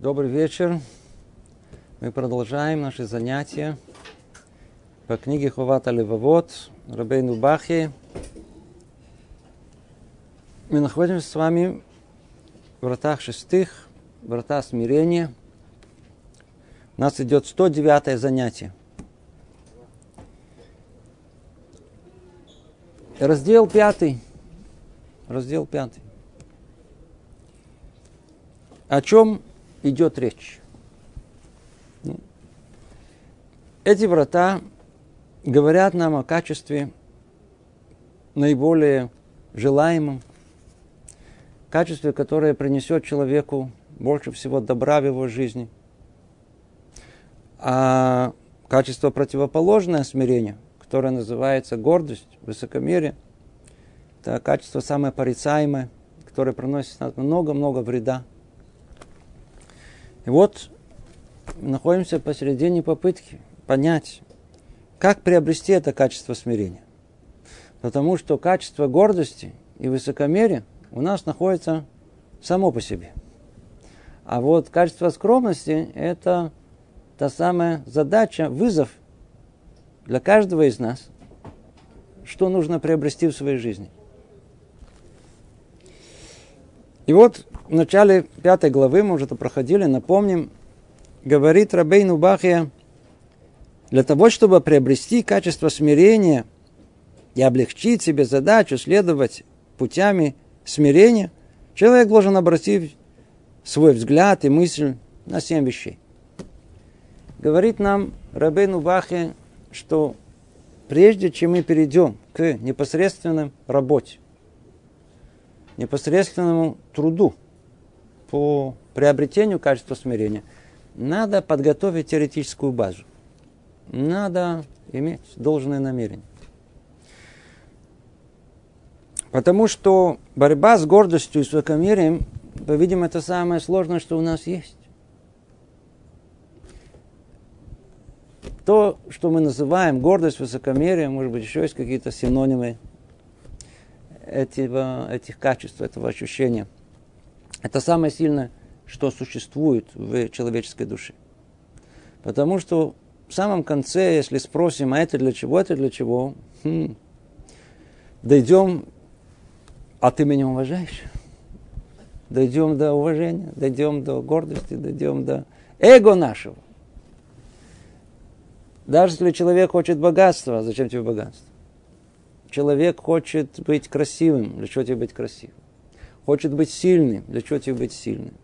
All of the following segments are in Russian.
Добрый вечер. Мы продолжаем наши занятия по книге Хувата Левовод Рабейну Бахи. Мы находимся с вами в вратах шестых, врата смирения. У нас идет 109 занятие. Раздел пятый. Раздел пятый. О чем идет речь? Эти врата говорят нам о качестве наиболее желаемом, качестве, которое принесет человеку больше всего добра в его жизни. А качество противоположное смирению, которое называется гордость, высокомерие, это качество самое порицаемое, которое приносит нам много-много вреда. И вот находимся посередине попытки понять, как приобрести это качество смирения. Потому что качество гордости и высокомерия у нас находится само по себе. А вот качество скромности – это та самая задача, вызов для каждого из нас, что нужно приобрести в своей жизни. И вот в начале пятой главы, мы уже это проходили, напомним, говорит Рабейну Бахия, для того, чтобы приобрести качество смирения и облегчить себе задачу следовать путями смирения, человек должен обратить свой взгляд и мысль на семь вещей. Говорит нам Рабейну Бахе, что прежде чем мы перейдем к непосредственной работе, непосредственному труду по приобретению качества смирения, надо подготовить теоретическую базу. Надо иметь должное намерение. Потому что борьба с гордостью и с высокомерием, по-видимому, это самое сложное, что у нас есть. То, что мы называем гордость, высокомерие, может быть, еще есть какие-то синонимы этого, этих качеств, этого ощущения. Это самое сильное, что существует в человеческой душе. Потому что в самом конце, если спросим, а это для чего, это для чего, хм, дойдем, а ты меня уважаешь? Дойдем до уважения, дойдем до гордости, дойдем до эго нашего. Даже если человек хочет богатства, зачем тебе богатство? Человек хочет быть красивым. Для чего тебе быть красивым? Хочет быть сильным. Для чего тебе быть сильным?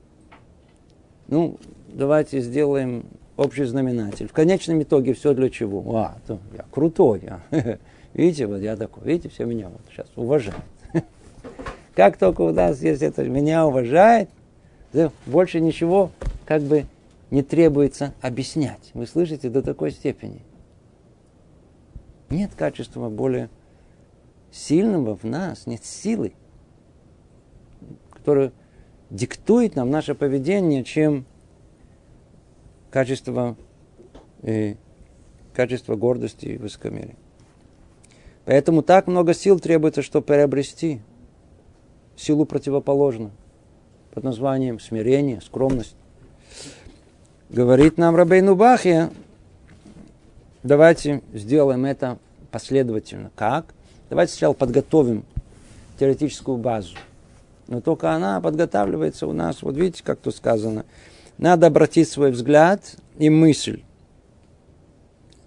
Ну, давайте сделаем общий знаменатель. В конечном итоге все для чего? А, то я крутой. Я. Видите, вот я такой. Видите, все меня вот сейчас уважают. Как только у нас есть это, меня уважает, больше ничего как бы не требуется объяснять. Вы слышите до такой степени. Нет качества более сильного в нас, нет силы, которая диктует нам наше поведение, чем качество, э, качество гордости и высокомерия. Поэтому так много сил требуется, чтобы приобрести силу противоположную под названием смирение, скромность. Говорит нам Рабейну Бахия, давайте сделаем это последовательно. Как? Давайте сначала подготовим теоретическую базу. Но только она подготавливается у нас, вот видите, как тут сказано. Надо обратить свой взгляд и мысль.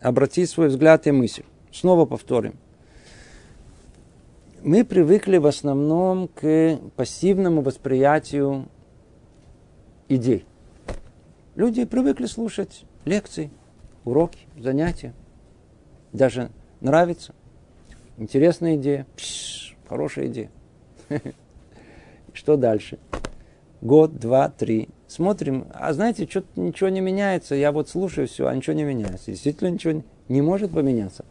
Обратить свой взгляд и мысль. Снова повторим. Мы привыкли в основном к пассивному восприятию идей. Люди привыкли слушать лекции, уроки, занятия. Даже нравится. Интересная идея. Пш, хорошая идея. Что дальше? Год, два, три. Смотрим, а знаете, что ничего не меняется. Я вот слушаю все, а ничего не меняется. Действительно ничего не может поменяться.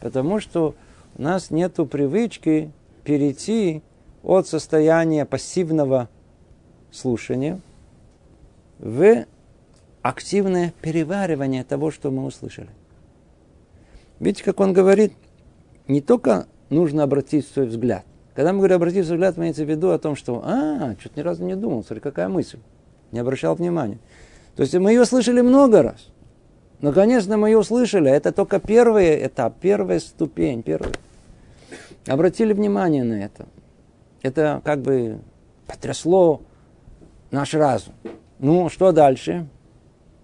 Потому что у нас нет привычки перейти от состояния пассивного слушания в активное переваривание того, что мы услышали. Видите, как он говорит, не только нужно обратить свой взгляд. Когда мы говорим обратить свой взгляд, имеется в виду о том, что, а, что-то ни разу не думал, смотри, какая мысль. не обращал внимания. То есть мы ее слышали много раз. Но, конечно, мы ее услышали. Это только первый этап, первая ступень, первый. Обратили внимание на это. Это как бы потрясло наш разум. Ну, что дальше?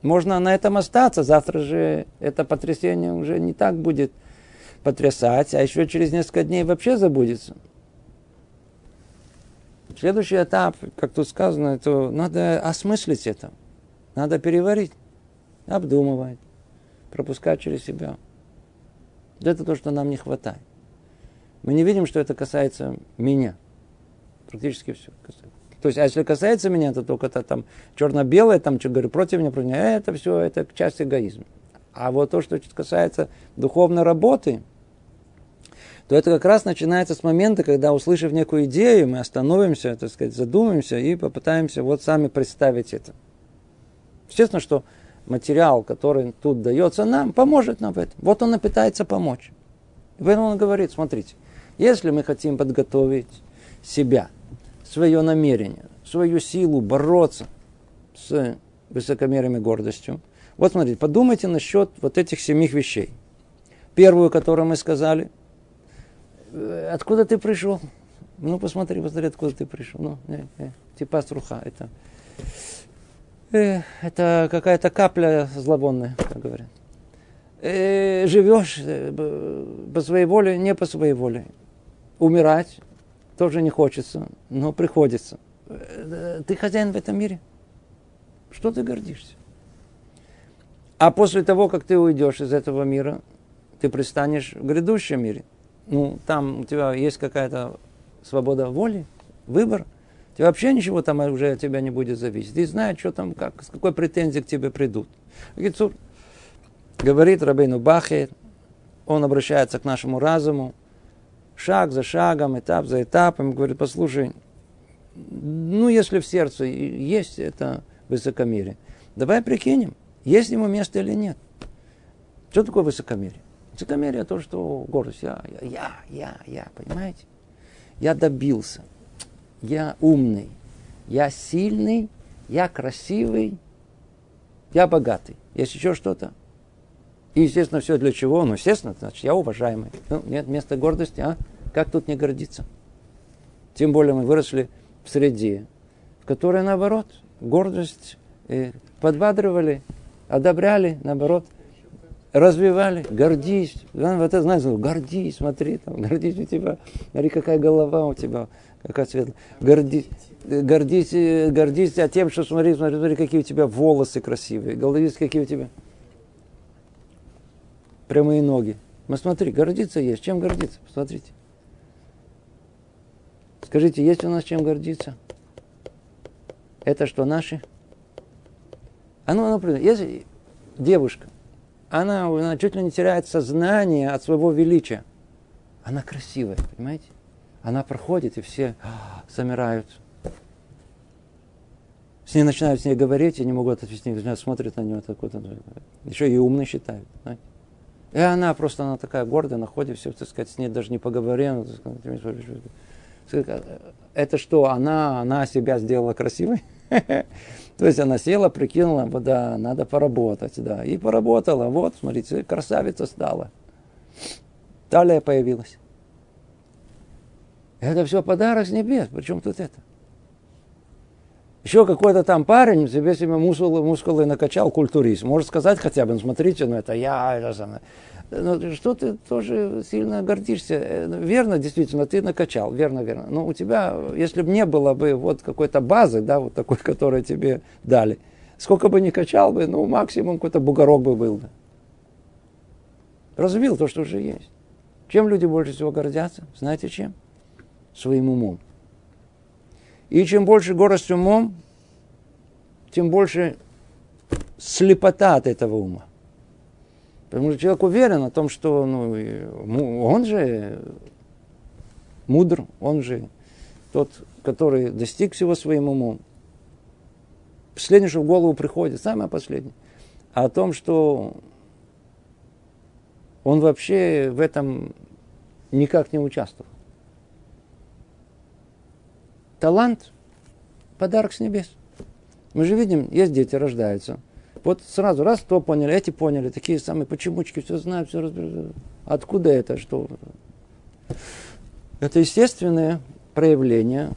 Можно на этом остаться. Завтра же это потрясение уже не так будет потрясать, а еще через несколько дней вообще забудется. Следующий этап, как тут сказано, это надо осмыслить это. Надо переварить, обдумывать, пропускать через себя. Это то, что нам не хватает. Мы не видим, что это касается меня. Практически все касается. То есть, а если касается меня, то только это там черно-белое, там, что говорю, против меня, против меня, это все, это часть эгоизма. А вот то, что касается духовной работы, то это как раз начинается с момента, когда, услышав некую идею, мы остановимся, так сказать, задумаемся и попытаемся вот сами представить это. Естественно, что материал, который тут дается нам, поможет нам в этом. Вот он и пытается помочь. И поэтому он говорит, смотрите, если мы хотим подготовить себя, свое намерение, свою силу бороться с высокомерием и гордостью, вот смотрите, подумайте насчет вот этих семих вещей. Первую, которую мы сказали, откуда ты пришел? Ну, посмотри, посмотри, откуда ты пришел. Ну, э, э, типа струха. Это, э, это какая-то капля зловонная, как говорят. Э, живешь э, по своей воле, не по своей воле. Умирать тоже не хочется, но приходится. Э, ты хозяин в этом мире. Что ты гордишься? А после того, как ты уйдешь из этого мира, ты пристанешь в грядущем мире – ну, там у тебя есть какая-то свобода воли, выбор, тебе вообще ничего там уже от тебя не будет зависеть. Ты знаешь, что там, как, с какой претензией к тебе придут. Гицур говорит Рабейну Бахе, он обращается к нашему разуму, шаг за шагом, этап за этапом, говорит, послушай, ну, если в сердце есть это высокомерие, давай прикинем, есть ему место или нет. Что такое высокомерие? Высокомерие то, что гордость. Я, я, я, я, понимаете? Я добился. Я умный. Я сильный. Я красивый. Я богатый. Есть еще что-то? И, естественно, все для чего? Ну, естественно, значит, я уважаемый. Ну, нет места гордости, а? Как тут не гордиться? Тем более мы выросли в среде, в которой, наоборот, гордость э, подбадривали, одобряли, наоборот – развивали, гордись. Вот это, знаешь, гордись, смотри, там, гордись у тебя, смотри, какая голова у тебя, какая светлая. Гордись, гордись, гордись тем, что смотри, смотри, смотри, какие у тебя волосы красивые, гордись, какие у тебя прямые ноги. Ну смотри, гордиться есть. Чем гордиться? Посмотрите. Скажите, есть у нас чем гордиться? Это что, наши? А ну, например, если девушка, она, она чуть ли не теряет сознание от своего величия. Она красивая, понимаете? Она проходит, и все а, замирают. С ней начинают с ней говорить, и не могут начинают смотрят на нее, так вот, еще и умно считают. Знаете? И она просто, она такая гордая, находит все, так сказать, с ней даже не поговорим. Это что, она, она себя сделала красивой? То есть она села, прикинула, да, надо поработать, да. И поработала, вот, смотрите, красавица стала. Талия появилась. Это все подарок с небес. Причем тут это? Еще какой-то там парень себе себе мускулы, мускулы накачал, культурист. Может сказать хотя бы, ну, смотрите, ну это я, это. Ну, что ты тоже сильно гордишься. Э, ну, верно, действительно, ты накачал, верно, верно. Но у тебя, если бы не было бы вот какой-то базы, да, вот такой, которую тебе дали, сколько бы ни качал бы, ну, максимум какой-то бугорок бы был. Да. Развил то, что уже есть. Чем люди больше всего гордятся? Знаете чем? Своим умом. И чем больше гордость умом, тем больше слепота от этого ума. Потому что человек уверен о том, что ну, он же мудр, он же тот, который достиг всего своим умом. Последнее, что в голову приходит, самое последнее, о том, что он вообще в этом никак не участвовал. Талант – подарок с небес. Мы же видим, есть дети, рождаются. Вот сразу раз, то поняли, эти поняли, такие самые почемучки, все знают, все разбирают. Откуда это, что? Это естественное проявление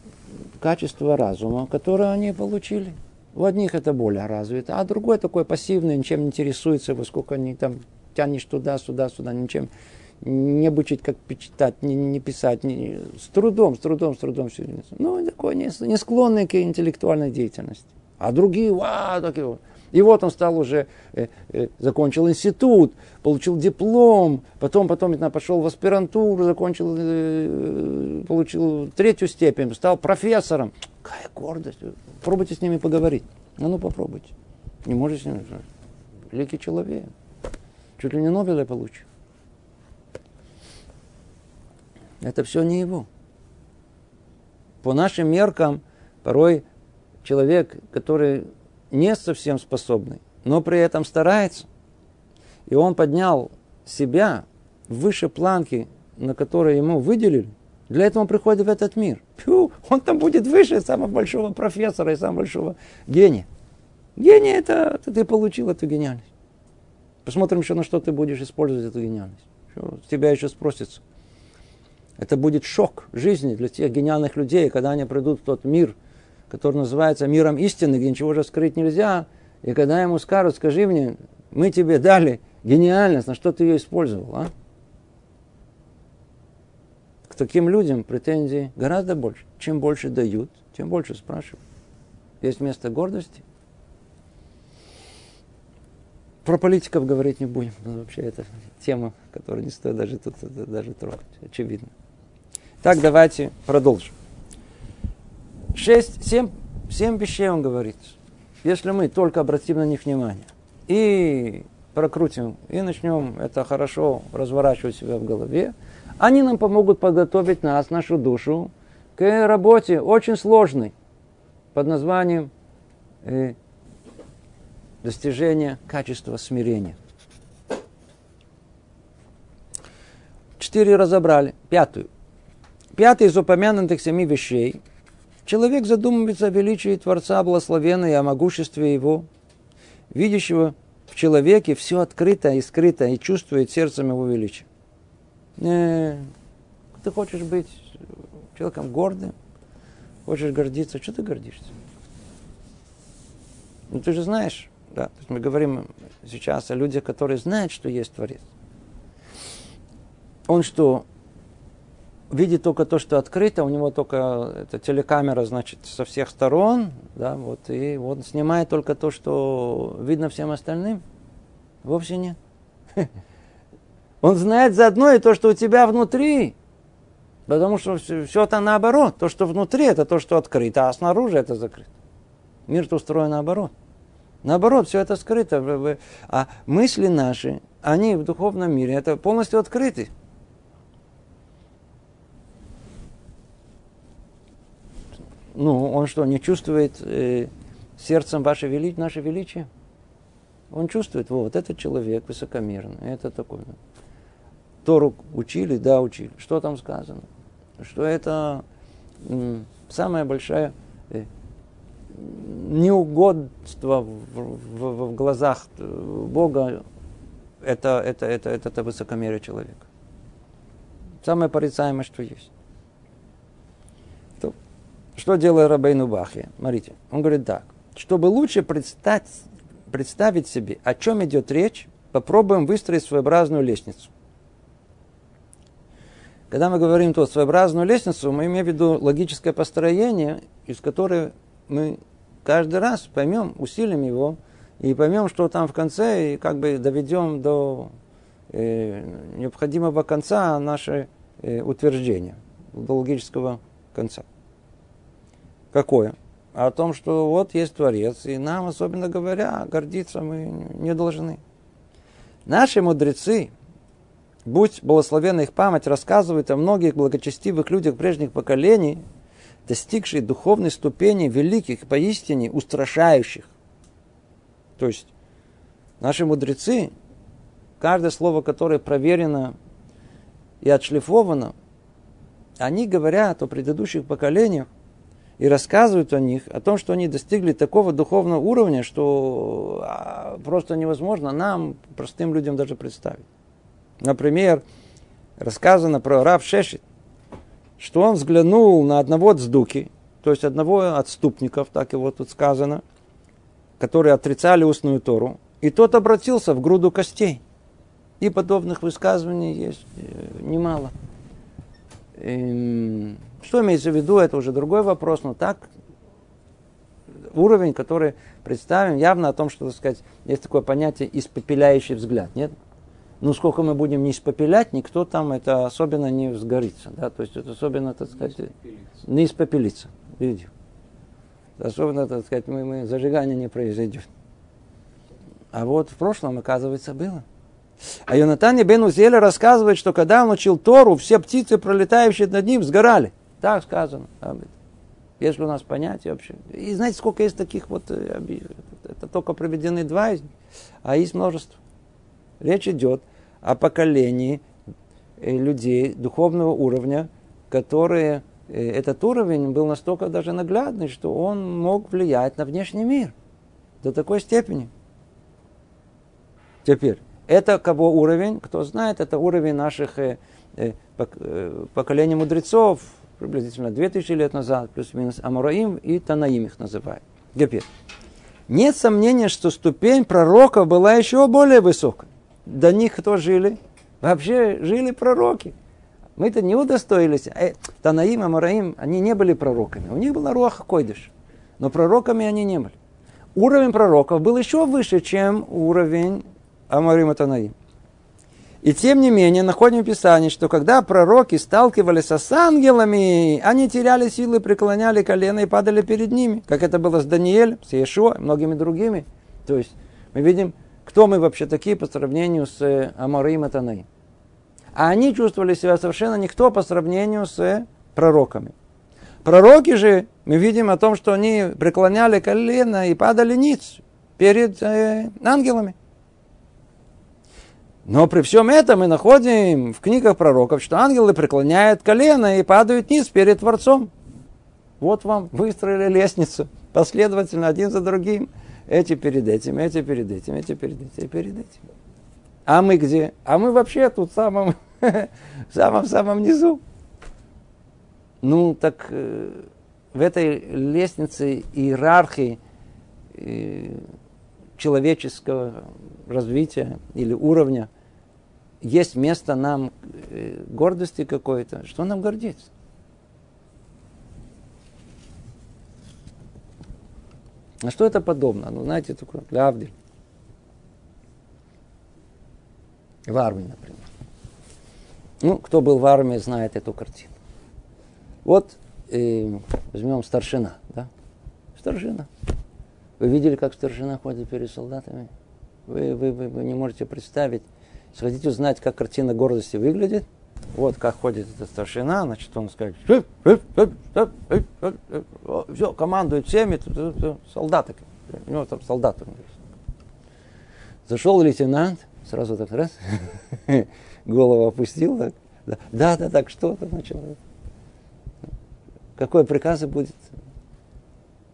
качества разума, которое они получили. У одних это более развито, а другой такой пассивный, ничем не интересуется, поскольку они там тянешь туда, сюда, сюда, ничем не обучить, как читать, не, не писать, не, с трудом, с трудом, с трудом все. Ну, такой не, не склонный к интеллектуальной деятельности. А другие, вау, такие вот. И вот он стал уже, э, э, закончил институт, получил диплом, потом, потом пошел в аспирантуру, закончил, э, получил третью степень, стал профессором. Какая гордость. Пробуйте с ними поговорить. А ну попробуйте. Не можете с ними. Великий человек. Чуть ли не Нобеля получил. Это все не его. По нашим меркам, порой человек, который не совсем способный, но при этом старается, и он поднял себя выше планки, на которой ему выделили, для этого он приходит в этот мир. Фу, он там будет выше самого большого профессора и самого большого гения. Гений это, это ты получил эту гениальность. Посмотрим еще, на что ты будешь использовать эту гениальность. Тебя еще спросится. Это будет шок жизни для тех гениальных людей, когда они придут в тот мир, который называется миром истины, где ничего уже скрыть нельзя. И когда ему скажут, скажи мне, мы тебе дали гениальность, на что ты ее использовал, а? К таким людям претензий гораздо больше. Чем больше дают, тем больше спрашивают. Есть место гордости. Про политиков говорить не будем. Ну, вообще это тема, которую не стоит даже тут даже трогать. Очевидно. Так, давайте продолжим. Шесть, семь, семь вещей он говорит. Если мы только обратим на них внимание и прокрутим, и начнем это хорошо разворачивать себя в голове, они нам помогут подготовить нас, нашу душу, к работе очень сложной под названием э, достижение качества смирения. Четыре разобрали. Пятую. Пятый из упомянутых семи вещей. Человек задумывается о величии Творца, благословенного о могуществе Его, видящего в человеке все открыто и скрыто, и чувствует сердцем Его величия. Не, ты хочешь быть человеком гордым, хочешь гордиться, что ты гордишься? Ну ты же знаешь, да, то есть мы говорим сейчас о людях, которые знают, что есть Творец. Он что, видит только то, что открыто, у него только эта телекамера, значит, со всех сторон, да, вот, и вот снимает только то, что видно всем остальным. Вовсе нет. Он знает заодно и то, что у тебя внутри. Потому что все это наоборот. То, что внутри, это то, что открыто, а снаружи это закрыто. Мир-то устроен наоборот. Наоборот, все это скрыто. А мысли наши, они в духовном мире, это полностью открыты. Ну, он что, не чувствует э, сердцем ваше вели... наше величие? Он чувствует, вот этот человек высокомерный, это такой. Тору учили, да, учили. Что там сказано? Что это м, самая большая э, неугодство в, в, в глазах Бога, это, это, это, это, это высокомерие человека. Самое порицаемое, что есть. То, что делает Рабейну Бахи? Смотрите, он говорит так. Чтобы лучше представить, представить себе, о чем идет речь, попробуем выстроить своеобразную лестницу. Когда мы говорим тут своеобразную лестницу, мы имеем в виду логическое построение, из которой мы каждый раз поймем, усилим его, и поймем, что там в конце, и как бы доведем до э, необходимого конца наше э, утверждение, до логического конца. Какое? О том, что вот есть Творец, и нам, особенно говоря, гордиться мы не должны. Наши мудрецы, будь благословенна их память, рассказывает о многих благочестивых людях прежних поколений, достигших духовной ступени великих, поистине устрашающих. То есть наши мудрецы, каждое слово, которое проверено и отшлифовано, они говорят о предыдущих поколениях, и рассказывают о них, о том, что они достигли такого духовного уровня, что а, просто невозможно нам, простым людям, даже представить. Например, рассказано про раб Шешит, что он взглянул на одного дздуки, то есть одного отступников, так его тут сказано, которые отрицали устную Тору, и тот обратился в груду костей. И подобных высказываний есть э, немало. Что имеется в виду, это уже другой вопрос, но так уровень, который представим, явно о том, что, так сказать, есть такое понятие испопеляющий взгляд, нет? Ну, сколько мы будем не испопелять, никто там это особенно не взгорится, да, то есть это особенно, так сказать, не испопелиться, видите? Особенно, так сказать, мы, мы зажигание не произойдет. А вот в прошлом, оказывается, было. А Йонатан бен Узеля рассказывает, что когда он учил Тору, все птицы, пролетающие над ним, сгорали. Так сказано этом. Если у нас понятие вообще. И знаете, сколько есть таких вот, э, это только проведены два из них, а есть множество. Речь идет о поколении э, людей духовного уровня, которые э, этот уровень был настолько даже наглядный, что он мог влиять на внешний мир до такой степени. Теперь, это кого уровень? Кто знает, это уровень наших поколений мудрецов, приблизительно 2000 лет назад, плюс-минус Амураим и Танаим их называют. Теперь, нет сомнения, что ступень пророков была еще более высокой. До них кто жили? Вообще жили пророки. Мы-то не удостоились. Э, Танаим, Амараим, они не были пророками. У них была Руаха Койдыш. Но пророками они не были. Уровень пророков был еще выше, чем уровень Амарим Танаим. И тем не менее, находим в Писании, что когда пророки сталкивались с ангелами, они теряли силы, преклоняли колено и падали перед ними, как это было с Даниэлем, с Иешуа и многими другими. То есть мы видим, кто мы вообще такие по сравнению с Амарим и Танаим. А они чувствовали себя совершенно никто по сравнению с пророками. Пророки же, мы видим о том, что они преклоняли колено и падали ниц перед э, ангелами. Но при всем этом мы находим в книгах пророков, что ангелы преклоняют колено и падают низ перед Творцом. Вот вам выстроили лестницу последовательно один за другим. Эти перед этим, эти перед этим, эти перед этим, перед этим. А мы где? А мы вообще тут в самом, самом-самом низу. Ну, так э, в этой лестнице иерархии э, человеческого развития или уровня, есть место нам э, гордости какой-то, что нам гордиться? А что это подобно? Ну, знаете, такое, Гавдиль. В армии, например. Ну, кто был в армии, знает эту картину. Вот э, возьмем старшина, да? Старшина. Вы видели, как старшина ходит перед солдатами? Вы, вы, вы, вы не можете представить. Если хотите узнать, как картина гордости выглядит, вот как ходит эта старшина, значит, он скажет, все, командует всеми, солдаты. У него там солдаты. Зашел лейтенант, сразу так раз, голову опустил, так, да, да, так, что то начал. Какой приказ будет?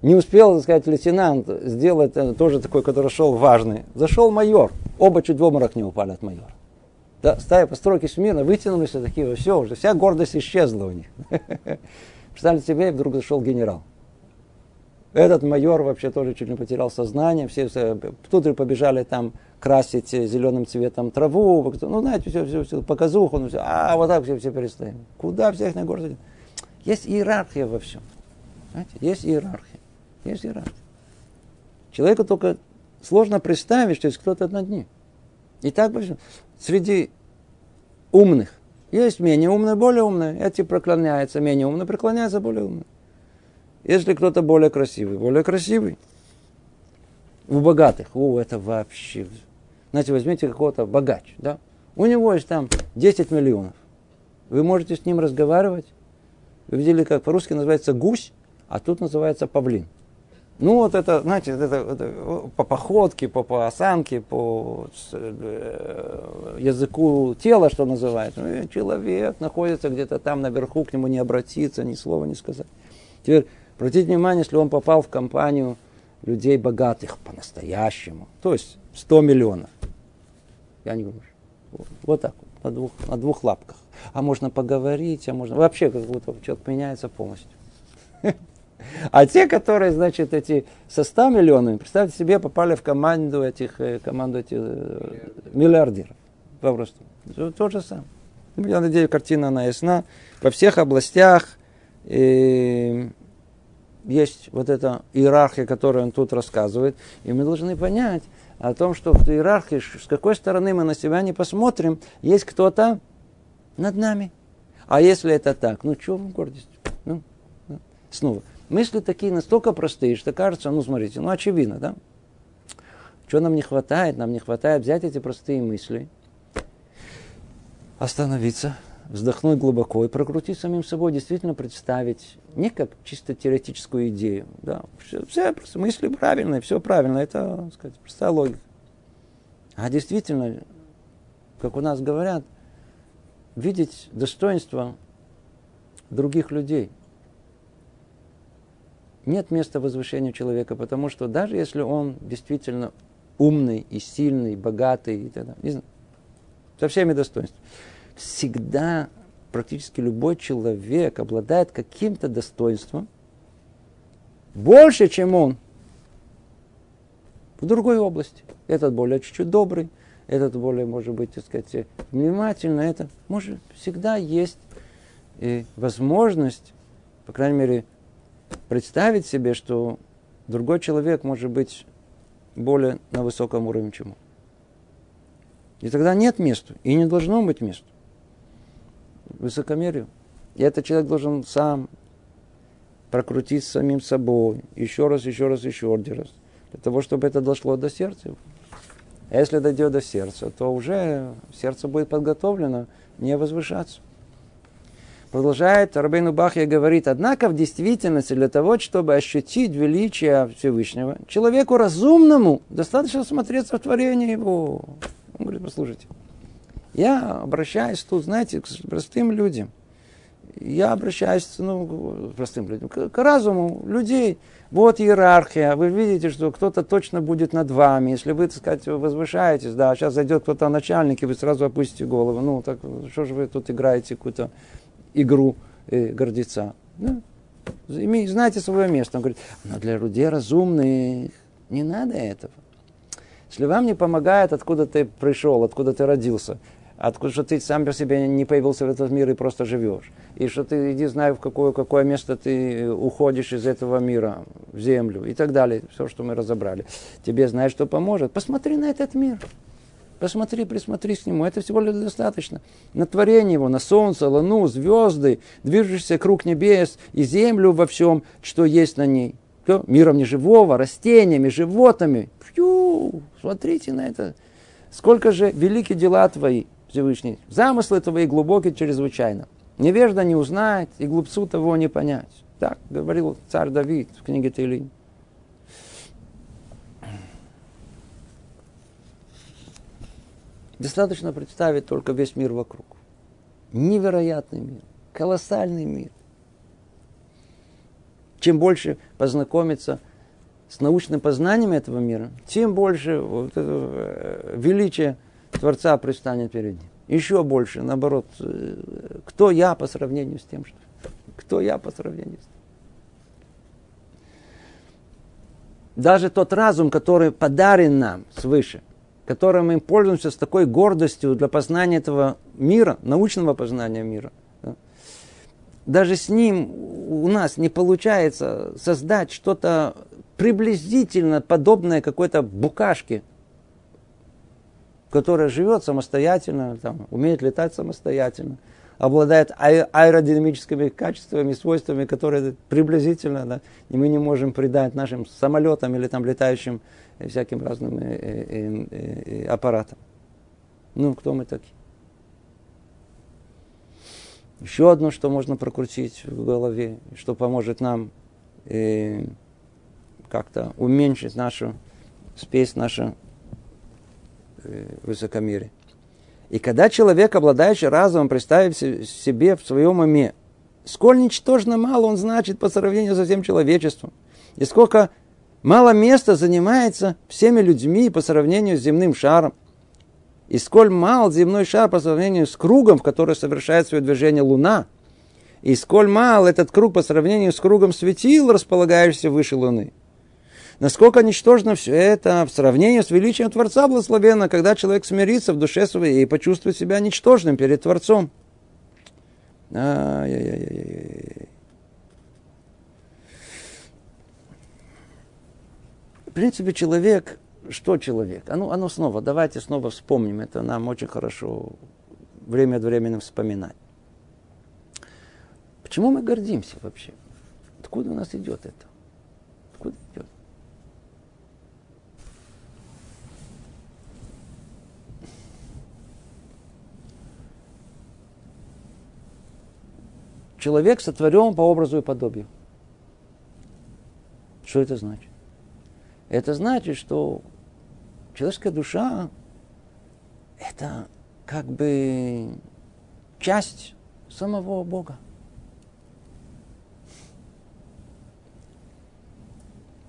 Не успел, так сказать, лейтенант сделать э, тоже такой, который шел важный. Зашел майор. Оба чуть в обморок не упали от майора. Да, стая постройки смирно, вытянулись и такие, все, уже вся гордость исчезла у них. Представьте себе, вдруг зашел генерал. Этот майор вообще тоже чуть не потерял сознание, все, все тут же побежали там красить зеленым цветом траву, ну, знаете, все, все, все, показуху, ну, все, а вот так все, все перестаем. Куда всех на гордость? Есть иерархия во всем. Знаете, есть иерархия. Есть иерархия. Человеку только сложно представить, что есть кто-то над ним. И так среди умных есть менее умные, более умные. Эти преклоняются, менее умные, преклоняются более умные. Если кто-то более красивый, более красивый. У богатых, о, это вообще... Знаете, возьмите какого-то богач, да? У него есть там 10 миллионов. Вы можете с ним разговаривать. Вы видели, как по-русски называется гусь, а тут называется павлин. Ну, вот это, знаете, это, это, по походке, по, по осанке, по э, языку тела, что называется. Ну, человек находится где-то там наверху, к нему не обратиться, ни слова не сказать. Теперь Обратите внимание, если он попал в компанию людей богатых по-настоящему, то есть 100 миллионов. Я не говорю. Вот так вот, на двух, на двух лапках. А можно поговорить, а можно... Вообще, как будто человек меняется полностью. А те, которые, значит, эти со 100 миллионами, представьте себе, попали в команду этих, э, команду этих э, миллиардеров. Попросту. То же самое. Я надеюсь, картина она ясна. Во всех областях э, есть вот эта иерархия, которую он тут рассказывает. И мы должны понять о том, что в иерархии, с какой стороны мы на себя не посмотрим, есть кто-то над нами. А если это так, ну чего вы гордитесь? Ну, ну, снова. Мысли такие настолько простые, что кажется, ну смотрите, ну очевидно, да? Что нам не хватает? Нам не хватает взять эти простые мысли, остановиться, вздохнуть глубоко и прокрутить самим собой, действительно представить не как чисто теоретическую идею. Да, все, все просто мысли правильные, все правильно, это, так сказать, простая логика. А действительно, как у нас говорят, видеть достоинство других людей. Нет места возвышению человека, потому что даже если он действительно умный и сильный, богатый, и так далее, со всеми достоинствами, всегда практически любой человек обладает каким-то достоинством, больше, чем он в другой области. Этот более чуть-чуть добрый, этот более, может быть, так сказать, внимательно. Это может всегда есть и возможность, по крайней мере, представить себе, что другой человек может быть более на высоком уровне, чем он. И тогда нет места, и не должно быть места высокомерию. И этот человек должен сам прокрутить самим собой еще раз, еще раз, еще один раз, для того, чтобы это дошло до сердца. А если дойдет до сердца, то уже сердце будет подготовлено не возвышаться. Продолжает Рабейну Бахья говорит, однако в действительности для того, чтобы ощутить величие Всевышнего, человеку разумному достаточно смотреться в творение его. Он говорит, послушайте, я обращаюсь тут, знаете, к простым людям. Я обращаюсь ну, к простым людям, к, к разуму людей. Вот иерархия. Вы видите, что кто-то точно будет над вами. Если вы, так сказать, возвышаетесь, да, сейчас зайдет кто-то начальник, и вы сразу опустите голову. Ну, так что же вы тут играете какую-то игру э, гордеца? Да? Знаете свое место. Он говорит, но для людей разумных не надо этого. Если вам не помогает, откуда ты пришел, откуда ты родился, откуда что ты сам по себе не появился в этот мир и просто живешь. И что ты иди знай, в какое, какое место ты уходишь из этого мира, в землю и так далее. Все, что мы разобрали. Тебе знаешь, что поможет. Посмотри на этот мир. Посмотри, присмотрись к нему. Это всего лишь достаточно. На творение его, на солнце, луну, звезды, движущийся круг небес и землю во всем, что есть на ней. Что? Миром неживого, растениями, животными. Фью, смотрите на это. Сколько же велики дела твои. Всевышний. Замыслы твои глубокие чрезвычайно. Невежда не узнает, и глупцу того не понять. Так говорил царь Давид в книге Тейли. Достаточно представить только весь мир вокруг. Невероятный мир, колоссальный мир. Чем больше познакомиться с научным познанием этого мира, тем больше вот это э, величие Творца предстанет перед ним. Еще больше, наоборот, э, кто я по сравнению с тем, что... Кто я по сравнению с тем? Даже тот разум, который подарен нам свыше, которым мы пользуемся с такой гордостью для познания этого мира, научного познания мира, да, даже с ним у нас не получается создать что-то приблизительно подобное какой-то букашке, которая живет самостоятельно, там, умеет летать самостоятельно, обладает аэродинамическими качествами, свойствами, которые приблизительно да, и мы не можем придать нашим самолетам или там летающим э, всяким разным э, э, э, аппаратам. Ну, кто мы такие? Еще одно, что можно прокрутить в голове, что поможет нам э, как-то уменьшить нашу спесь, нашу Э, высокомерие. И когда человек, обладающий разумом, представит себе в своем уме сколь ничтожно мало он значит по сравнению со всем человечеством. И сколько мало места занимается всеми людьми по сравнению с земным шаром. И сколь мал земной шар по сравнению с кругом, в который совершает свое движение Луна. И сколь мал этот круг по сравнению с кругом светил, располагающийся выше Луны. Насколько ничтожно все это в сравнении с величием Творца благословенно, когда человек смирится в душе своей и почувствует себя ничтожным перед Творцом. Ай-яй-яй-яй-яй. Принципе, человек, что человек? А ну, ну снова, давайте снова вспомним. Это нам очень хорошо время от времени вспоминать. Почему мы гордимся вообще? Откуда у нас идет это? Откуда идет? Человек сотворен по образу и подобию. Что это значит? Это значит, что человеческая душа – это как бы часть самого Бога.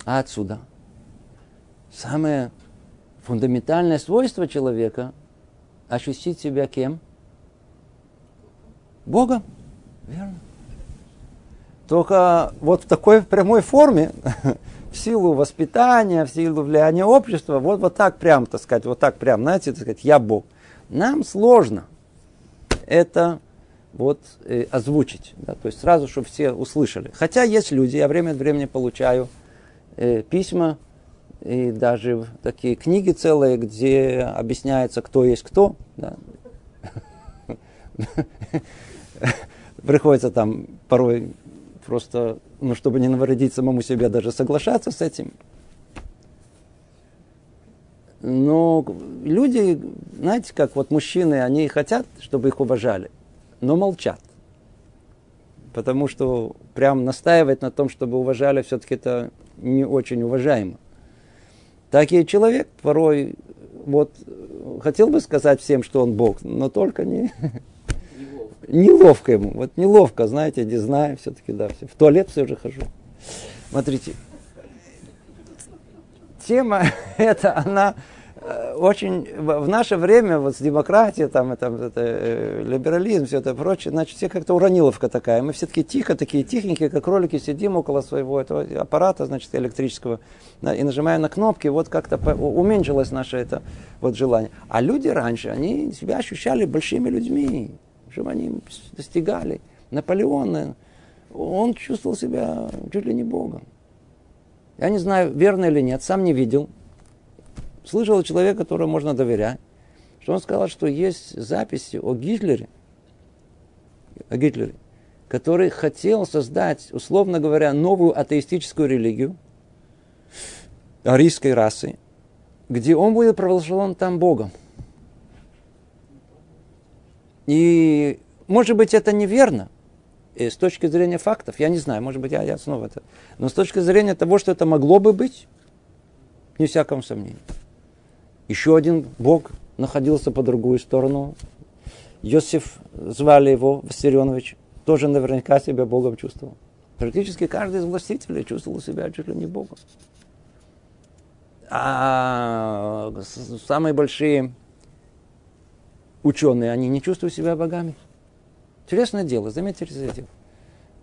А отсюда самое фундаментальное свойство человека – ощутить себя кем? Богом. Верно. Только вот в такой прямой форме, силу воспитания, в силу влияния общества, вот, вот так прям, так сказать, вот так прям, знаете, так сказать, я Бог. Нам сложно это вот э, озвучить, да, то есть сразу, чтобы все услышали. Хотя есть люди, я время от времени получаю э, письма и даже такие книги целые, где объясняется, кто есть кто. Да. Приходится там порой просто, ну, чтобы не навредить самому себе, даже соглашаться с этим. Но люди, знаете, как вот мужчины, они хотят, чтобы их уважали, но молчат. Потому что прям настаивать на том, чтобы уважали, все-таки это не очень уважаемо. Так и человек порой вот хотел бы сказать всем, что он Бог, но только не, неловко ему. Вот неловко, знаете, не знаю, все-таки, да, все. В туалет все же хожу. Смотрите, тема эта, она э, очень в наше время вот с демократией, там, это, это, э, либерализм, все это прочее, значит, все как-то урониловка такая. Мы все-таки тихо, такие тихенькие, как кролики, сидим около своего этого аппарата, значит, электрического, и нажимаем на кнопки, вот как-то уменьшилось наше это вот желание. А люди раньше, они себя ощущали большими людьми чтобы они достигали. Наполеон, он чувствовал себя чуть ли не Богом. Я не знаю, верно или нет, сам не видел. Слышал человека, которому можно доверять, что он сказал, что есть записи о Гитлере, о Гитлере, который хотел создать, условно говоря, новую атеистическую религию арийской расы, где он будет провозглашен там Богом. И, может быть, это неверно. И с точки зрения фактов, я не знаю, может быть, я, я снова это. Но с точки зрения того, что это могло бы быть, не всяком сомнении. Еще один Бог находился по другую сторону. Йосиф, звали его Виссарионович, тоже наверняка себя Богом чувствовал. Практически каждый из властителей чувствовал себя чуть ли не Богом. А самые большие ученые, они не чувствуют себя богами. Интересное дело, заметьте этим.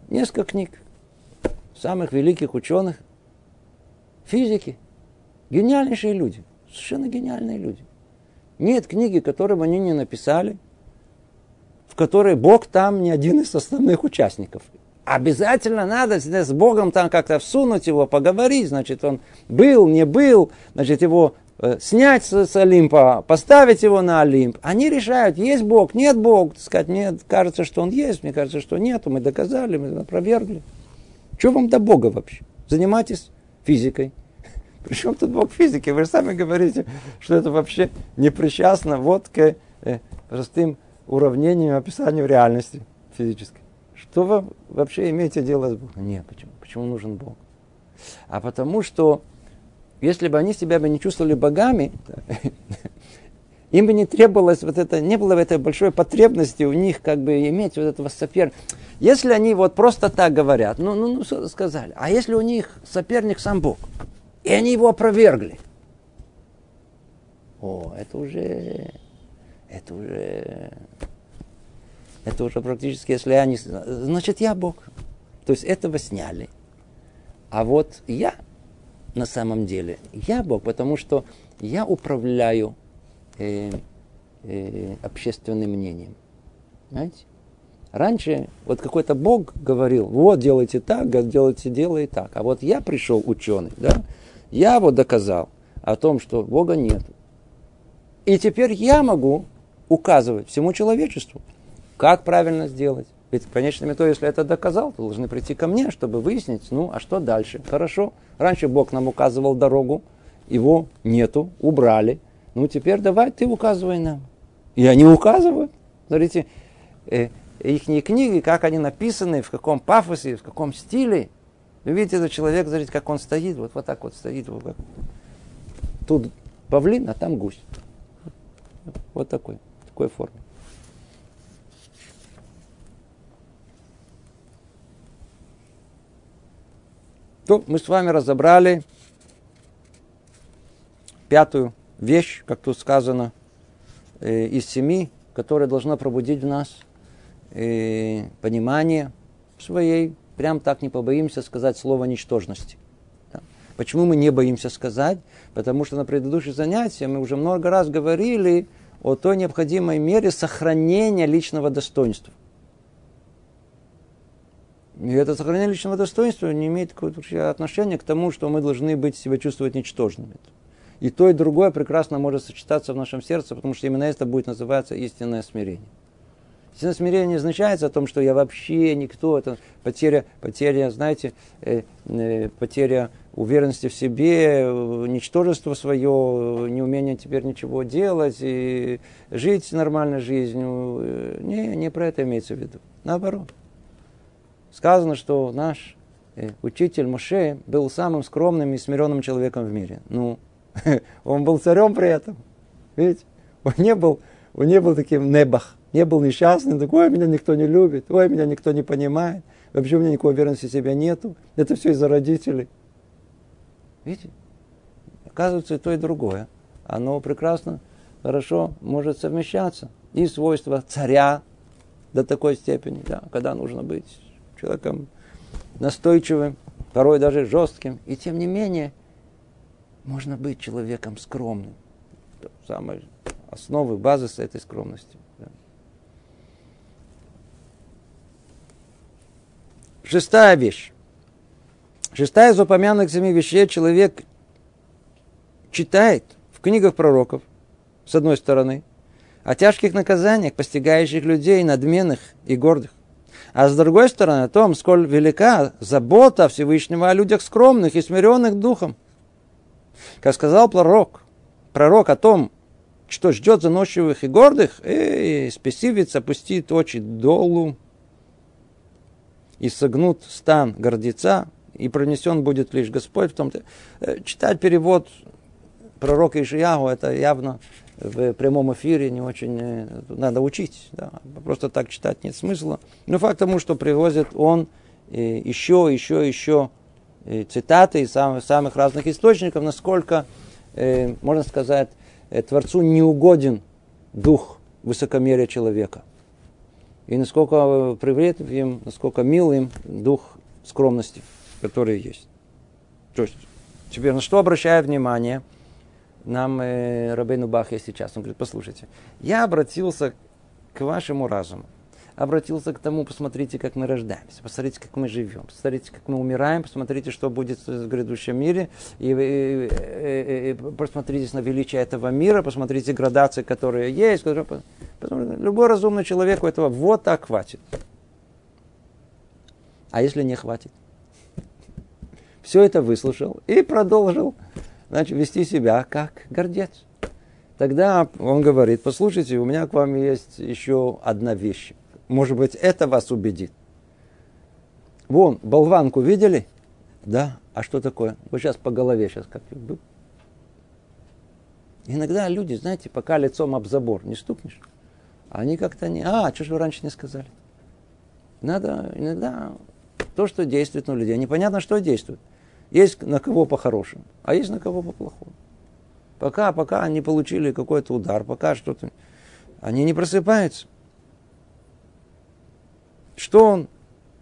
Несколько книг самых великих ученых, физики, гениальнейшие люди, совершенно гениальные люди. Нет книги, которую они не написали, в которой Бог там не один из основных участников. Обязательно надо с Богом там как-то всунуть его, поговорить, значит, он был, не был, значит, его снять с, Олимпа, поставить его на Олимп. Они решают, есть Бог, нет Бог. Сказать, мне кажется, что он есть, мне кажется, что нет. Мы доказали, мы опровергли. Что вам до Бога вообще? Занимайтесь физикой. Причем тут Бог физики? Вы же сами говорите, что это вообще не причастно вот к э, простым уравнениям, описанию реальности физической. Что вы вообще имеете дело с Богом? Нет, почему? Почему нужен Бог? А потому что если бы они себя бы не чувствовали богами, Им бы не требовалось вот это, не было этой большой потребности у них как бы иметь вот этого соперника. Если они вот просто так говорят, ну, ну, ну, сказали, а если у них соперник сам Бог, и они его опровергли, о, это уже, это уже, это уже практически, если они, значит, я Бог. То есть этого сняли. А вот я на самом деле, я Бог, потому что я управляю э, э, общественным мнением. Знаете? Раньше вот какой-то Бог говорил, вот делайте так, делайте, делай так. А вот я пришел ученый, да, я вот доказал о том, что Бога нет. И теперь я могу указывать всему человечеству, как правильно сделать. Ведь в конечном итоге, если это доказал, то должны прийти ко мне, чтобы выяснить, ну, а что дальше? Хорошо, раньше Бог нам указывал дорогу, его нету, убрали. Ну, теперь давай ты указывай нам. И они указывают. Смотрите, э, их книги, как они написаны, в каком пафосе, в каком стиле. Вы видите, этот человек, смотрите, как он стоит, вот, вот так вот стоит. Вот как. Тут павлин, а там гусь. Вот такой, такой формы. То мы с вами разобрали пятую вещь, как тут сказано, э, из семи, которая должна пробудить в нас э, понимание своей, прям так не побоимся сказать слово ничтожности. Да. Почему мы не боимся сказать? Потому что на предыдущих занятиях мы уже много раз говорили о той необходимой мере сохранения личного достоинства. И это сохранение личного достоинства не имеет какого-то отношения к тому, что мы должны быть себя чувствовать ничтожными. И то, и другое прекрасно может сочетаться в нашем сердце, потому что именно это будет называться истинное смирение. Истинное смирение не означает о том, что я вообще никто. Это потеря, потеря знаете, э, э, потеря уверенности в себе, ничтожество свое, неумение теперь ничего делать и жить нормальной жизнью. Не, не про это имеется в виду. Наоборот сказано, что наш э, учитель Моше был самым скромным и смиренным человеком в мире. Ну, он был царем при этом. Видите? Он не был, он не был таким небах, не был несчастным, такой, ой, меня никто не любит, ой, меня никто не понимает, вообще у меня никакой уверенности в себе нету. Это все из-за родителей. Видите? Оказывается, и то, и другое. Оно прекрасно, хорошо может совмещаться. И свойства царя до такой степени, да, когда нужно быть человеком настойчивым, порой даже жестким. И тем не менее, можно быть человеком скромным. Самая основа, базис этой скромности. Шестая вещь. Шестая из упомянутых семи вещей человек читает в книгах пророков, с одной стороны, о тяжких наказаниях, постигающих людей надменных и гордых. А с другой стороны, о том, сколь велика забота Всевышнего о людях скромных и смиренных духом. Как сказал пророк, пророк о том, что ждет заносчивых и гордых, эй, спесивец опустит очи долу, и согнут стан гордеца, и пронесен будет лишь Господь. В том-то. Э, читать перевод пророка Ишиягу, это явно в прямом эфире не очень э, надо учить. Да. Просто так читать нет смысла. Но факт тому, что привозит он э, еще, еще, еще э, цитаты из самых, самых разных источников, насколько, можно сказать, Творцу не угоден дух высокомерия человека. И насколько привет им, насколько мил им дух скромности, который есть. То есть, теперь на что обращаю внимание – нам э, Рабейну Бахе сейчас. Он говорит, послушайте, я обратился к вашему разуму. Обратился к тому, посмотрите, как мы рождаемся, посмотрите, как мы живем, посмотрите, как мы умираем, посмотрите, что будет в грядущем мире, и, и, и, и посмотрите на величие этого мира, посмотрите градации, которые есть. Которые, любой разумный человек у этого вот так хватит. А если не хватит? Все это выслушал и продолжил значит, вести себя как гордец. Тогда он говорит, послушайте, у меня к вам есть еще одна вещь. Может быть, это вас убедит. Вон, болванку видели? Да. А что такое? Вот сейчас по голове сейчас как Иногда люди, знаете, пока лицом об забор не стукнешь, они как-то не... А, что же вы раньше не сказали? Надо иногда то, что действует на людей. Непонятно, что действует. Есть на кого по-хорошему, а есть на кого по-плохому. Пока, пока они получили какой-то удар, пока что-то... Они не просыпаются. Что он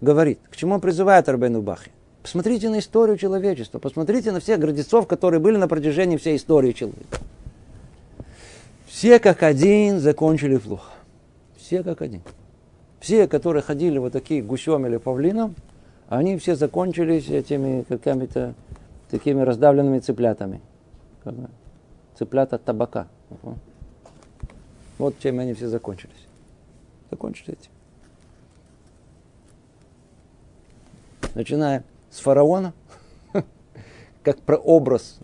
говорит? К чему он призывает Арбену Бахи? Посмотрите на историю человечества, посмотрите на всех гордецов, которые были на протяжении всей истории человека. Все как один закончили плохо. Все как один. Все, которые ходили вот такие гусем или павлином, они все закончились этими какими-то такими раздавленными цыплятами. Цыплята табака. Вот чем они все закончились. Закончились этим. Начиная с фараона, как прообраз.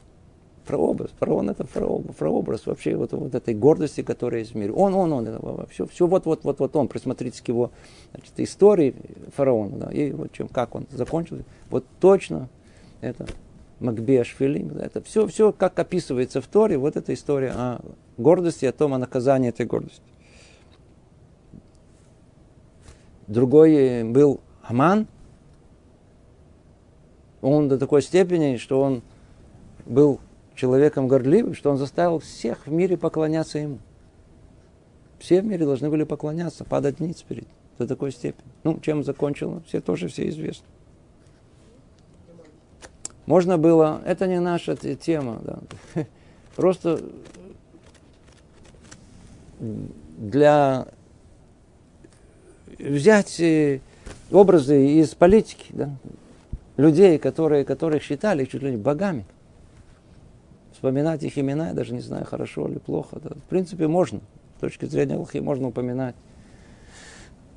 Прообраз. Фараон это прообраз, прообраз вообще вот, вот этой гордости, которая есть в мире. Он, он, он, все, все вот, вот, вот, вот он. Присмотрите к его значит, истории фараона. Да, и вот чем, как он закончил. Вот точно это Макбея Шфилим. Это все, все, как описывается в Торе, вот эта история о гордости, о том, о наказании этой гордости. Другой был Аман, он до такой степени, что он был человеком гордливым, что он заставил всех в мире поклоняться ему. Все в мире должны были поклоняться, падать ниц перед до такой степени. Ну, чем закончило, все тоже все известно. Можно было, это не наша тема, да. просто для взять э, образы из политики, да, людей, которые, которых считали чуть ли не богами. Вспоминать их имена, я даже не знаю, хорошо или плохо. Да. В принципе, можно. С точки зрения Аллахи можно упоминать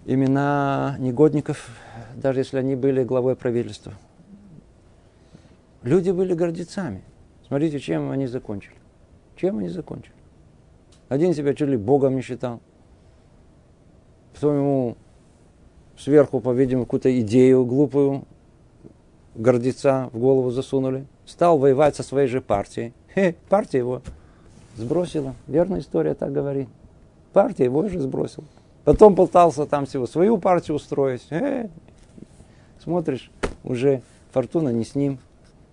имена негодников, даже если они были главой правительства. Люди были гордецами. Смотрите, чем они закончили. Чем они закончили. Один себя чуть ли Богом не считал. Потом ему сверху, по-видимому, какую-то идею глупую гордеца в голову засунули, стал воевать со своей же партией. Партия его сбросила. Верная история так говорит. Партия его же сбросила. Потом пытался там всего свою партию устроить. Э, смотришь, уже фортуна не с ним.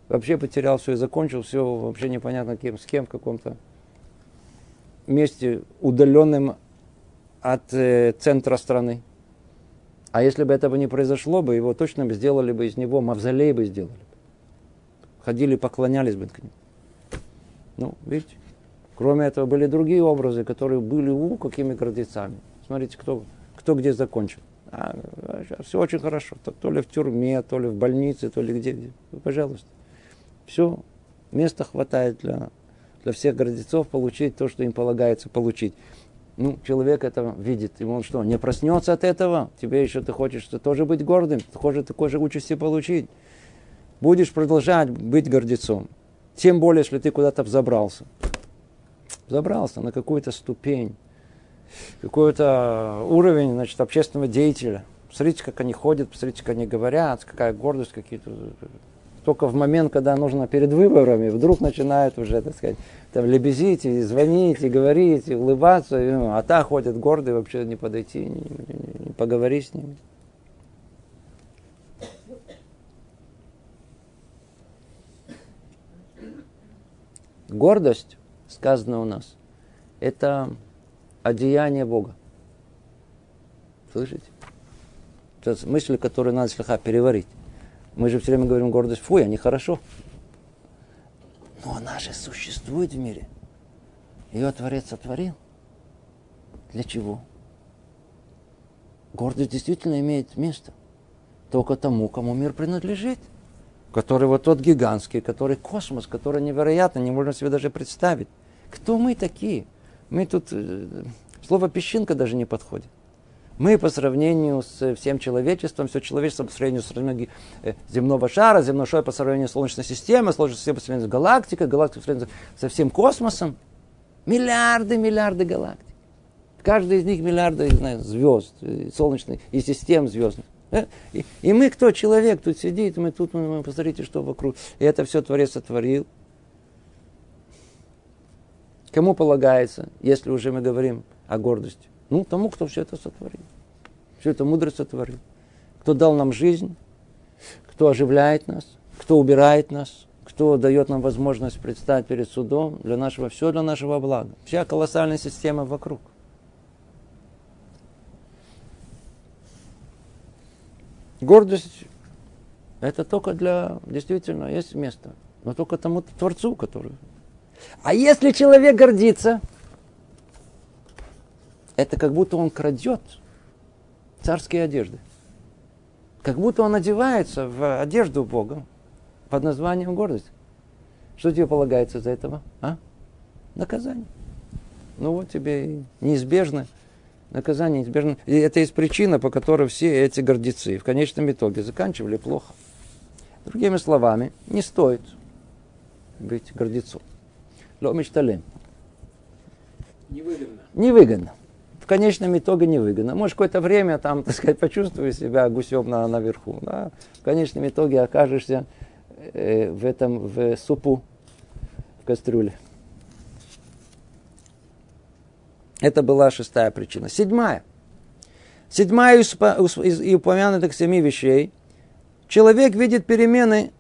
Вообще потерял все и закончил все вообще непонятно кем, с кем в каком-то месте, удаленным от э, центра страны. А если бы этого не произошло бы, его точно бы сделали бы из него, мавзолей бы сделали. Ходили, поклонялись бы к нему. Ну, видите, кроме этого были другие образы, которые были у какими гордецами. Смотрите, кто, кто где закончил. А, все очень хорошо. То, то ли в тюрьме, то ли в больнице, то ли где. где. Пожалуйста. Все, места хватает для, для всех гордецов получить то, что им полагается получить ну, человек это видит, и он что, не проснется от этого? Тебе еще ты хочешь ты тоже быть гордым, ты хочешь такой же участи получить. Будешь продолжать быть гордецом. Тем более, если ты куда-то взобрался. Забрался на какую-то ступень, какой-то уровень значит, общественного деятеля. Посмотрите, как они ходят, посмотрите, как они говорят, какая гордость, какие-то только в момент, когда нужно перед выборами, вдруг начинают уже, так сказать, там лебезить, и звонить, и говорить, и улыбаться, и, ну, а та ходят гордые, вообще не подойти, не, не, не поговорить с ними. Гордость, сказано у нас, это одеяние Бога. Слышите? Это мысль, которую надо слегка переварить. Мы же все время говорим гордость, фу, они хорошо. Но она же существует в мире. Ее Творец сотворил. Для чего? Гордость действительно имеет место. Только тому, кому мир принадлежит. Который вот тот гигантский, который космос, который невероятно, не можно себе даже представить. Кто мы такие? Мы тут... Э, слово песчинка даже не подходит. Мы по сравнению с всем человечеством, все человечество по сравнению с э, земного шара, земной шар по сравнению с Солнечной системой, Солнечной системой по сравнению с галактикой, галактика по сравнению со всем космосом. Миллиарды, миллиарды галактик. Каждый из них миллиарды не знаю, звезд, э, солнечных и систем звездных. Э, и, мы кто? Человек тут сидит, мы тут, мы, посмотрите, что вокруг. И это все Творец сотворил. Кому полагается, если уже мы говорим о гордости? Ну, тому, кто все это сотворил. Все это мудро сотворил. Кто дал нам жизнь, кто оживляет нас, кто убирает нас, кто дает нам возможность предстать перед судом для нашего, все для нашего блага. Вся колоссальная система вокруг. Гордость – это только для, действительно, есть место, но только тому Творцу, который... А если человек гордится, это как будто он крадет царские одежды. Как будто он одевается в одежду Бога под названием гордость. Что тебе полагается за этого? А? Наказание. Ну вот тебе неизбежно наказание неизбежно. И это есть причина, по которой все эти гордецы в конечном итоге заканчивали плохо. Другими словами, не стоит быть гордецом. Ломишталем. Невыгодно. Невыгодно. В конечном итоге невыгодно. Может, какое-то время там, так сказать, почувствуешь себя гусем на, наверху. Да? В конечном итоге окажешься э, в этом, в супу, в кастрюле. Это была шестая причина. Седьмая. Седьмая из упомянутых семи вещей. Человек видит перемены,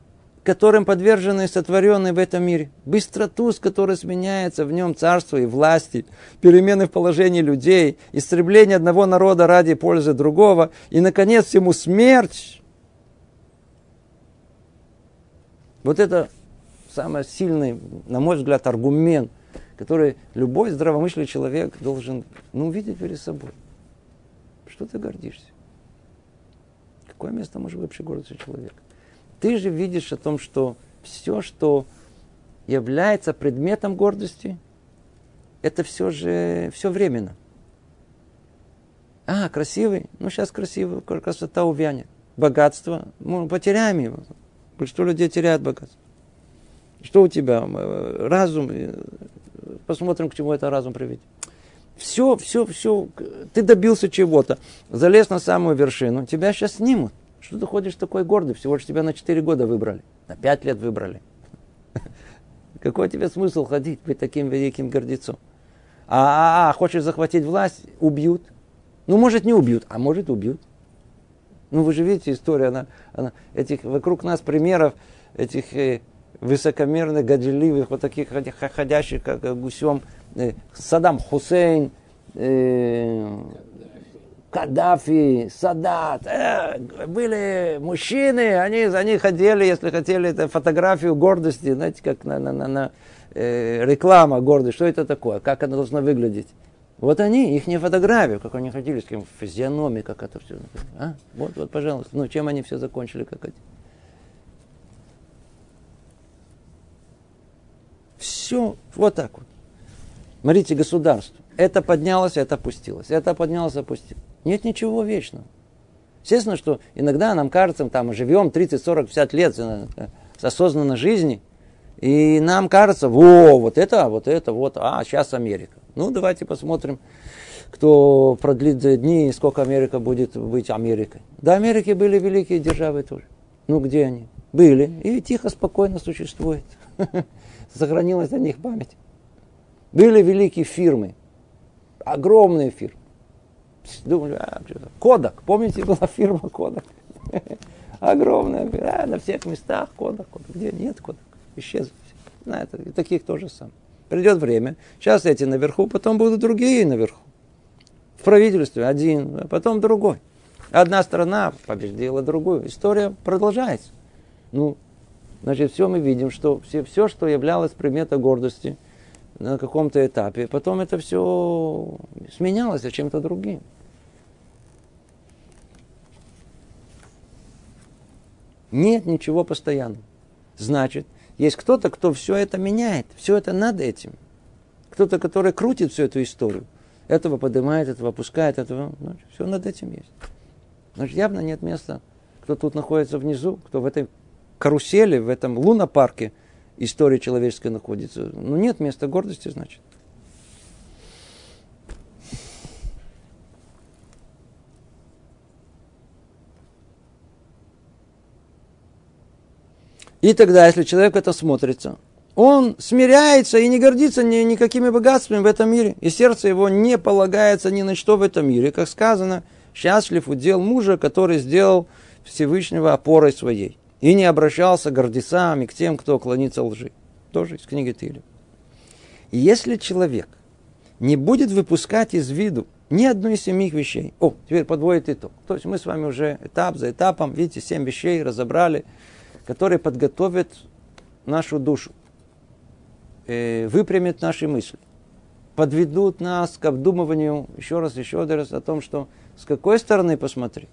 которым подвержены сотворенные в этом мире. Быстроту, с которой сменяется в нем царство и власти, перемены в положении людей, истребление одного народа ради пользы другого, и, наконец, ему смерть. Вот это самый сильный, на мой взгляд, аргумент который любой здравомыслящий человек должен ну, увидеть перед собой. Что ты гордишься? Какое место может вообще гордиться человек? Ты же видишь о том, что все, что является предметом гордости, это все же все временно. А, красивый, ну сейчас красивый, красота увянет. Богатство, мы потеряем его. Большинство людей теряют богатство. Что у тебя? Разум, посмотрим, к чему это разум приведет. Все, все, все, ты добился чего-то, залез на самую вершину, тебя сейчас снимут. Что ты ходишь такой гордый? Всего лишь тебя на 4 года выбрали, на 5 лет выбрали. Какой тебе смысл ходить, быть таким великим гордецом? А, а, а хочешь захватить власть, убьют. Ну, может, не убьют, а может, убьют. Ну, вы же видите, история, она, она, этих, вокруг нас примеров этих э, высокомерных, горделивых, вот таких ходящих, как гусем, э, Саддам Хусейн, э, Каддафи, Садат, э, были мужчины, они, они ходили, если хотели, это фотографию гордости, знаете, как на, на, на, на э, реклама гордости, что это такое, как она должна выглядеть. Вот они, их не фотографию, как они ходили, с кем физиономией, как это все. А? Вот, вот, пожалуйста. Ну, чем они все закончили, как эти. Все вот так вот. Смотрите, государство. Это поднялось, это опустилось. Это поднялось, опустилось. Нет ничего вечного. Естественно, что иногда нам кажется, там живем 30, 40, 50 лет с осознанной жизни, и нам кажется, во, вот это, вот это, вот, а, сейчас Америка. Ну, давайте посмотрим, кто продлит дни, сколько Америка будет быть Америкой. Да, Америки были великие державы тоже. Ну, где они? Были. И тихо, спокойно существует. сохранилась о них память. Были великие фирмы, огромные фирмы. Думали, а, что Кодак, помните, была фирма Кодак? Огромная, а, на всех местах Кодак, Кодак. Где нет Кодак? Исчез. На это, и таких тоже сам. Придет время, сейчас эти наверху, потом будут другие наверху. В правительстве один, а потом другой. Одна страна победила другую. История продолжается. Ну, Значит, все мы видим, что все, все, что являлось предметом гордости на каком-то этапе, потом это все сменялось чем-то другим. Нет ничего постоянного. Значит, есть кто-то, кто все это меняет, все это над этим. Кто-то, который крутит всю эту историю. Этого поднимает, этого опускает, этого... Значит, все над этим есть. Значит, явно нет места, кто тут находится внизу, кто в этой карусели, в этом лунопарке история человеческая находится. Ну, нет места гордости, значит. И тогда, если человек это смотрится, он смиряется и не гордится ни, никакими богатствами в этом мире. И сердце его не полагается ни на что в этом мире. Как сказано, счастлив удел мужа, который сделал Всевышнего опорой своей. И не обращался к гордецам к тем, кто клонится лжи. Тоже из книги Тили. И если человек не будет выпускать из виду ни одной из семи вещей. О, теперь подводит итог. То есть мы с вами уже этап за этапом, видите, семь вещей разобрали, которые подготовят нашу душу э, выпрямят наши мысли, подведут нас к обдумыванию еще раз, еще раз о том, что с какой стороны посмотреть.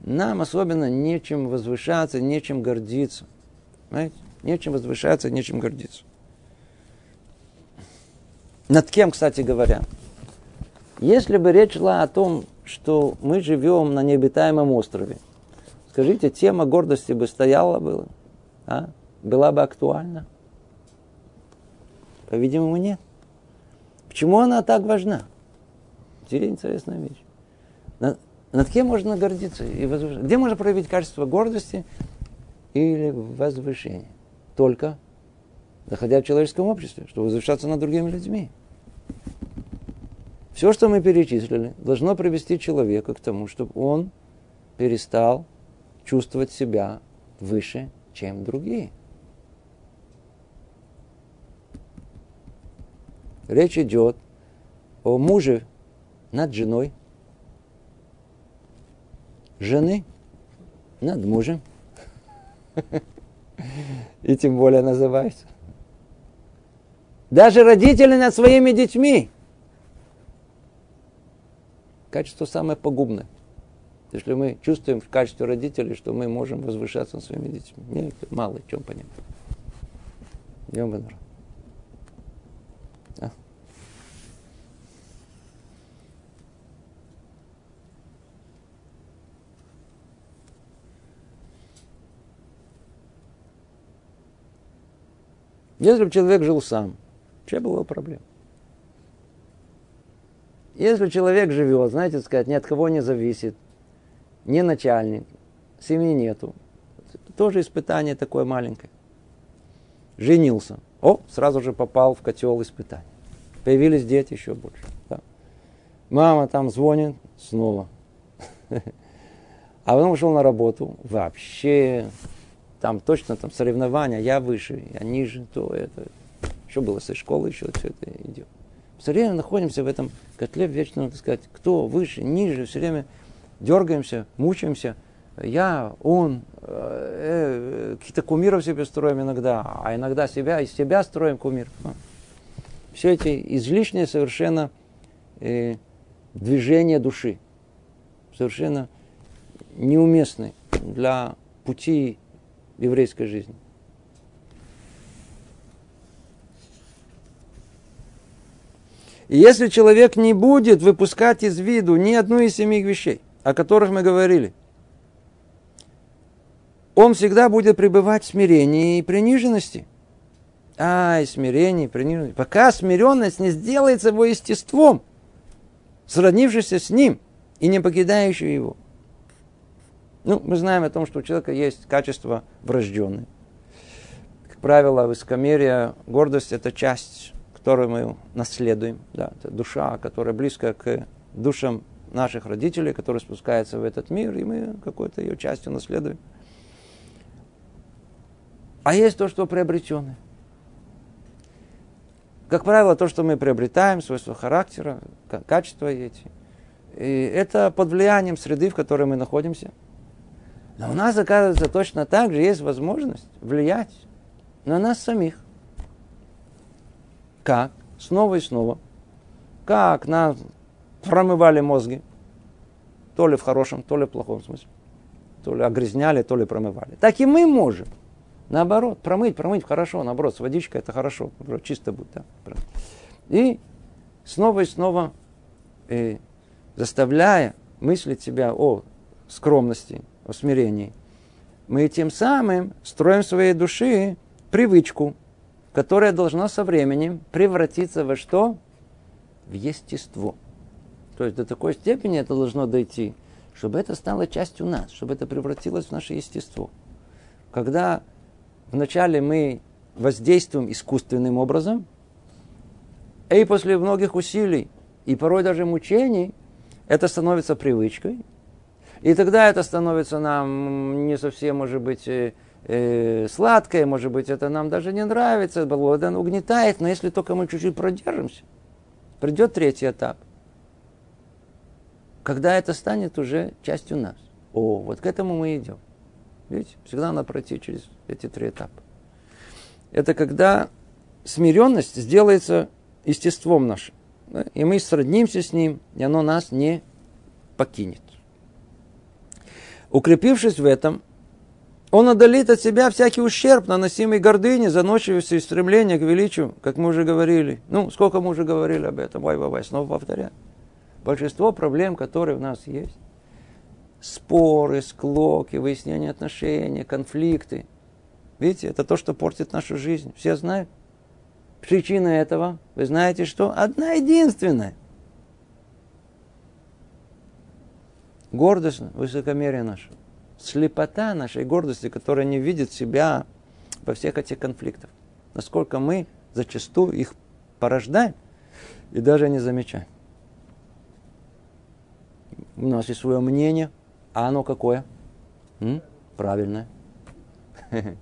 Нам особенно нечем возвышаться, нечем гордиться. Понимаете? Нечем возвышаться, нечем гордиться. Над кем, кстати говоря? Если бы речь шла о том, что мы живем на необитаемом острове, скажите, тема гордости бы стояла была, а? была бы актуальна? По-видимому, нет. Почему она так важна? Интересная, интересная вещь. Над, кем можно гордиться и возвышаться? Где можно проявить качество гордости или возвышения? Только находя в человеческом обществе, чтобы возвышаться над другими людьми. Все, что мы перечислили, должно привести человека к тому, чтобы он перестал чувствовать себя выше, чем другие. Речь идет о муже над женой, жены над мужем. И тем более называется. Даже родители над своими детьми. Качество самое погубное. Если мы чувствуем в качестве родителей, что мы можем возвышаться над своими детьми. Нет, мало в чем понимать. Идем в Если бы человек жил сам, что было проблем? Если человек живет, знаете, сказать, ни от кого не зависит, не начальник, семьи нету, тоже испытание такое маленькое. Женился. О, сразу же попал в котел испытаний. Появились дети еще больше. Да. Мама там звонит, снова. А потом ушел на работу, вообще там точно там соревнования, я выше, я ниже, то это. Что было со школы, еще все это идет. Все время находимся в этом котле вечно, так сказать, кто выше, ниже, все время дергаемся, мучаемся. Я, он, э, э, какие-то кумиров себе строим иногда, а иногда себя, из себя строим кумир. Все эти излишние совершенно э, движения души, совершенно неуместны для пути еврейской жизни. И если человек не будет выпускать из виду ни одну из семи вещей, о которых мы говорили, он всегда будет пребывать в смирении и приниженности. Ай, смирение, приниженность. Пока смиренность не сделается его естеством, сроднившись с ним и не покидающим его. Ну, мы знаем о том, что у человека есть качество врожденное. Как правило, высокомерие, гордость – это часть, которую мы наследуем. Да, это душа, которая близка к душам наших родителей, которые спускаются в этот мир, и мы какой-то ее частью наследуем. А есть то, что приобретенное. Как правило, то, что мы приобретаем, свойства характера, качества эти, и это под влиянием среды, в которой мы находимся – но у нас, оказывается, точно так же есть возможность влиять на нас самих. Как? Снова и снова. Как нас промывали мозги. То ли в хорошем, то ли в плохом смысле. То ли огрязняли, то ли промывали. Так и мы можем. Наоборот, промыть, промыть хорошо, наоборот, с водичкой это хорошо, чисто будет. Да? И снова и снова э, заставляя мыслить себя о скромности, о смирении, мы тем самым строим в своей души привычку, которая должна со временем превратиться во что? В естество. То есть до такой степени это должно дойти, чтобы это стало частью нас, чтобы это превратилось в наше естество. Когда вначале мы воздействуем искусственным образом, и после многих усилий, и порой даже мучений, это становится привычкой. И тогда это становится нам не совсем, может быть, э, э, сладкое, может быть, это нам даже не нравится, это угнетает, но если только мы чуть-чуть продержимся, придет третий этап, когда это станет уже частью нас. О, вот к этому мы идем. Видите, всегда надо пройти через эти три этапа. Это когда смиренность сделается естеством нашим. И мы сроднимся с ним, и оно нас не покинет. Укрепившись в этом, он отдалит от себя всякий ущерб, наносимый гордыне, заносчивости и стремление к величию, как мы уже говорили. Ну, сколько мы уже говорили об этом, вай, вай, снова повторяю. Большинство проблем, которые у нас есть, споры, склоки, выяснение отношений, конфликты. Видите, это то, что портит нашу жизнь. Все знают. Причина этого, вы знаете что? Одна единственная. Гордость, высокомерие наше. Слепота нашей гордости, которая не видит себя во всех этих конфликтах. Насколько мы зачастую их порождаем и даже не замечаем. У нас есть свое мнение, а оно какое? М? Правильное.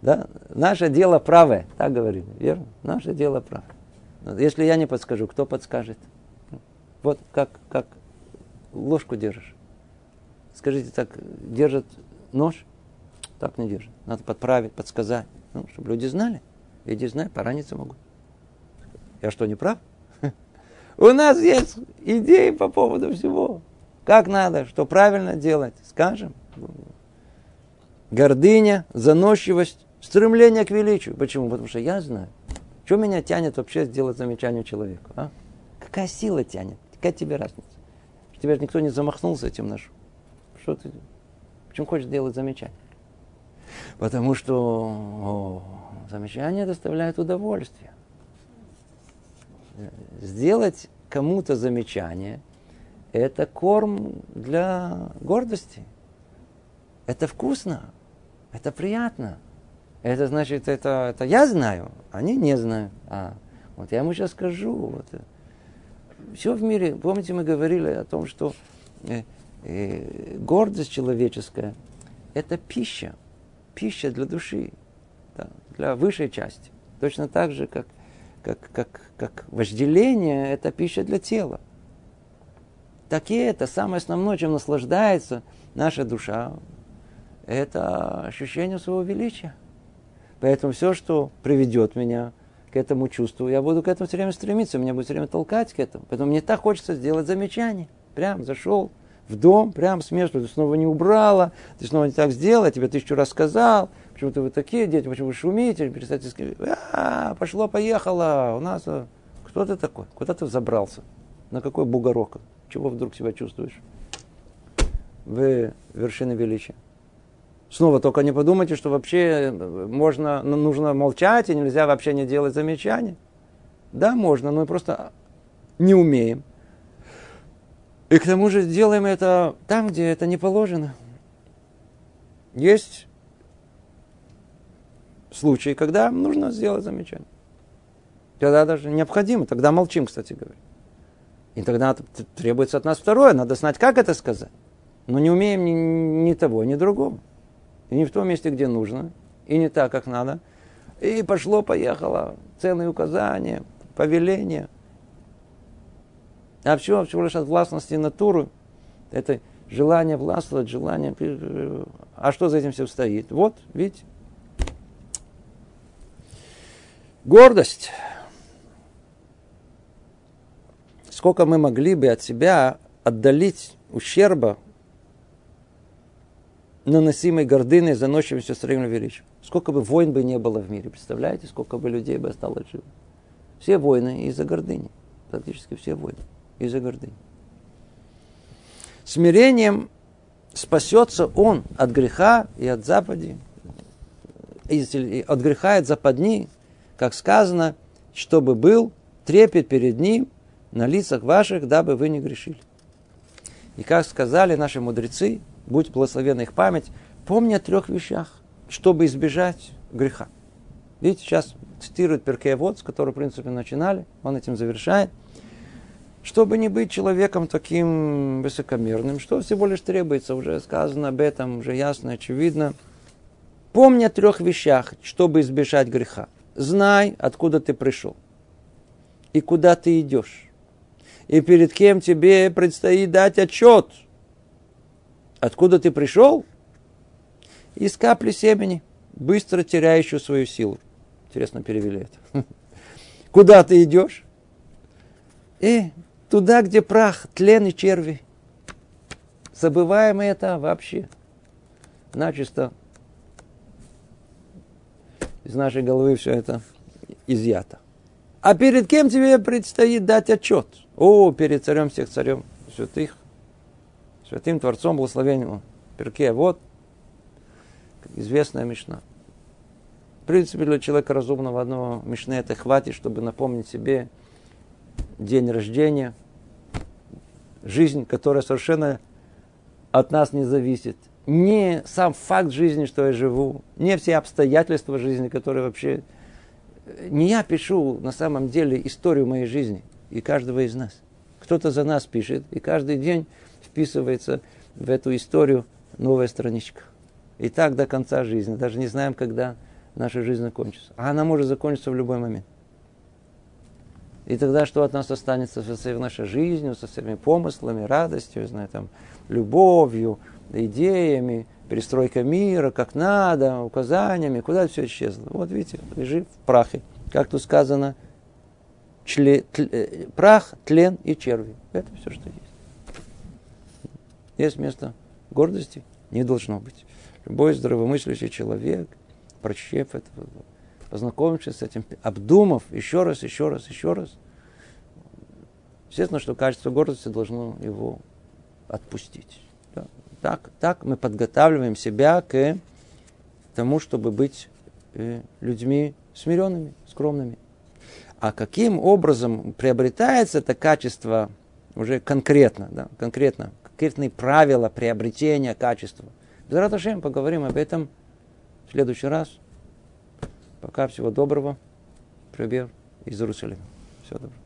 Да? Наше дело правое, так говорили, верно? Наше дело правое. Если я не подскажу, кто подскажет? Вот как, как ложку держишь. Скажите, так держит нож? Так не держит. Надо подправить, подсказать, ну, чтобы люди знали. Люди знают, пораниться могут. Я что, не прав? У нас есть идеи по поводу всего. Как надо, что правильно делать, скажем. Гордыня, заносчивость, стремление к величию. Почему? Потому что я знаю. Что меня тянет вообще сделать замечание человеку? А? Какая сила тянет? Какая тебе разница? Тебя же никто не замахнулся этим нашим. Что ты? Почему хочешь делать замечание? Потому что о, замечание доставляет удовольствие сделать кому-то замечание, это корм для гордости. Это вкусно, это приятно. Это значит, это, это я знаю, они не знают. А, вот я ему сейчас скажу. Вот. Все в мире, помните, мы говорили о том, что э, э, гордость человеческая – это пища, пища для души, да, для высшей части. Точно так же, как как, как, как вожделение – это пища для тела. Так и это самое основное, чем наслаждается наша душа, это ощущение своего величия. Поэтому все, что приведет меня к этому чувству, я буду к этому все время стремиться, меня будет все время толкать к этому. Поэтому мне так хочется сделать замечание. Прям зашел в дом, прям смешно, ты снова не убрала, ты снова не так сделала, я тебе тысячу раз сказал – Почему-то вы такие дети, почему вы шумите, перестаньте сказать, а, пошло, поехало, у нас, а, кто ты такой, куда ты забрался, на какой бугорок, чего вдруг себя чувствуешь? Вы вершины величия. Снова только не подумайте, что вообще можно, ну, нужно молчать и нельзя вообще не делать замечания. Да, можно, но мы просто не умеем. И к тому же делаем это там, где это не положено. Есть случаи, когда нужно сделать замечание. Когда даже необходимо, тогда молчим, кстати говоря. И тогда требуется от нас второе, надо знать, как это сказать. Но не умеем ни, ни того, ни другого. И не в том месте, где нужно, и не так, как надо. И пошло-поехало, ценные указания, повеления. А все всего лишь от властности натуры. Это желание властвовать, желание... А что за этим все стоит? Вот, видите, Гордость. Сколько мы могли бы от себя отдалить ущерба, наносимой гордыной, заносчивостью строительного величия. Сколько бы войн бы не было в мире, представляете, сколько бы людей бы осталось живых. Все войны из-за гордыни. Практически все войны из-за гордыни. Смирением спасется он от греха и от запади, от греха и от западни, как сказано, чтобы был трепет перед Ним на лицах ваших, дабы вы не грешили. И как сказали наши мудрецы, будь благословена их память, помни о трех вещах, чтобы избежать греха. Видите, сейчас цитирует Перкея Вот, с которого, в принципе, начинали, он этим завершает. Чтобы не быть человеком таким высокомерным, что всего лишь требуется, уже сказано об этом, уже ясно, очевидно. Помни о трех вещах, чтобы избежать греха. Знай, откуда ты пришел и куда ты идешь. И перед кем тебе предстоит дать отчет. Откуда ты пришел? Из капли семени, быстро теряющую свою силу. Интересно перевели это. Куда ты идешь? И туда, где прах, тлен и черви. Забываем это вообще. Начисто из нашей головы все это изъято. А перед кем тебе предстоит дать отчет? О, перед царем всех царем святых, святым Творцом благословением. Перке, вот, известная мечта. В принципе, для человека разумного одного мишны это хватит, чтобы напомнить себе день рождения, жизнь, которая совершенно от нас не зависит. Не сам факт жизни, что я живу, не все обстоятельства жизни, которые вообще... Не я пишу на самом деле историю моей жизни и каждого из нас. Кто-то за нас пишет, и каждый день вписывается в эту историю новая страничка. И так до конца жизни. Даже не знаем, когда наша жизнь закончится. А она может закончиться в любой момент. И тогда что от нас останется со всей нашей жизнью, со всеми помыслами, радостью, знаю, там, любовью, идеями, перестройка мира, как надо, указаниями, куда все исчезло. Вот видите, лежит в прахе. Как тут сказано, чле, тле, э, прах, тлен и черви. Это все, что есть. Есть место гордости? Не должно быть. Любой здравомыслящий человек – прочев это, познакомившись с этим, обдумав еще раз, еще раз, еще раз, естественно, что качество гордости должно его отпустить. Да. Так, так мы подготавливаем себя к тому, чтобы быть э, людьми смиренными, скромными. А каким образом приобретается это качество уже конкретно, да, конкретно, конкретные правила приобретения качества. Без Раташем поговорим об этом в следующий раз. Пока всего доброго. Привет из Иерусалима. Всего доброго.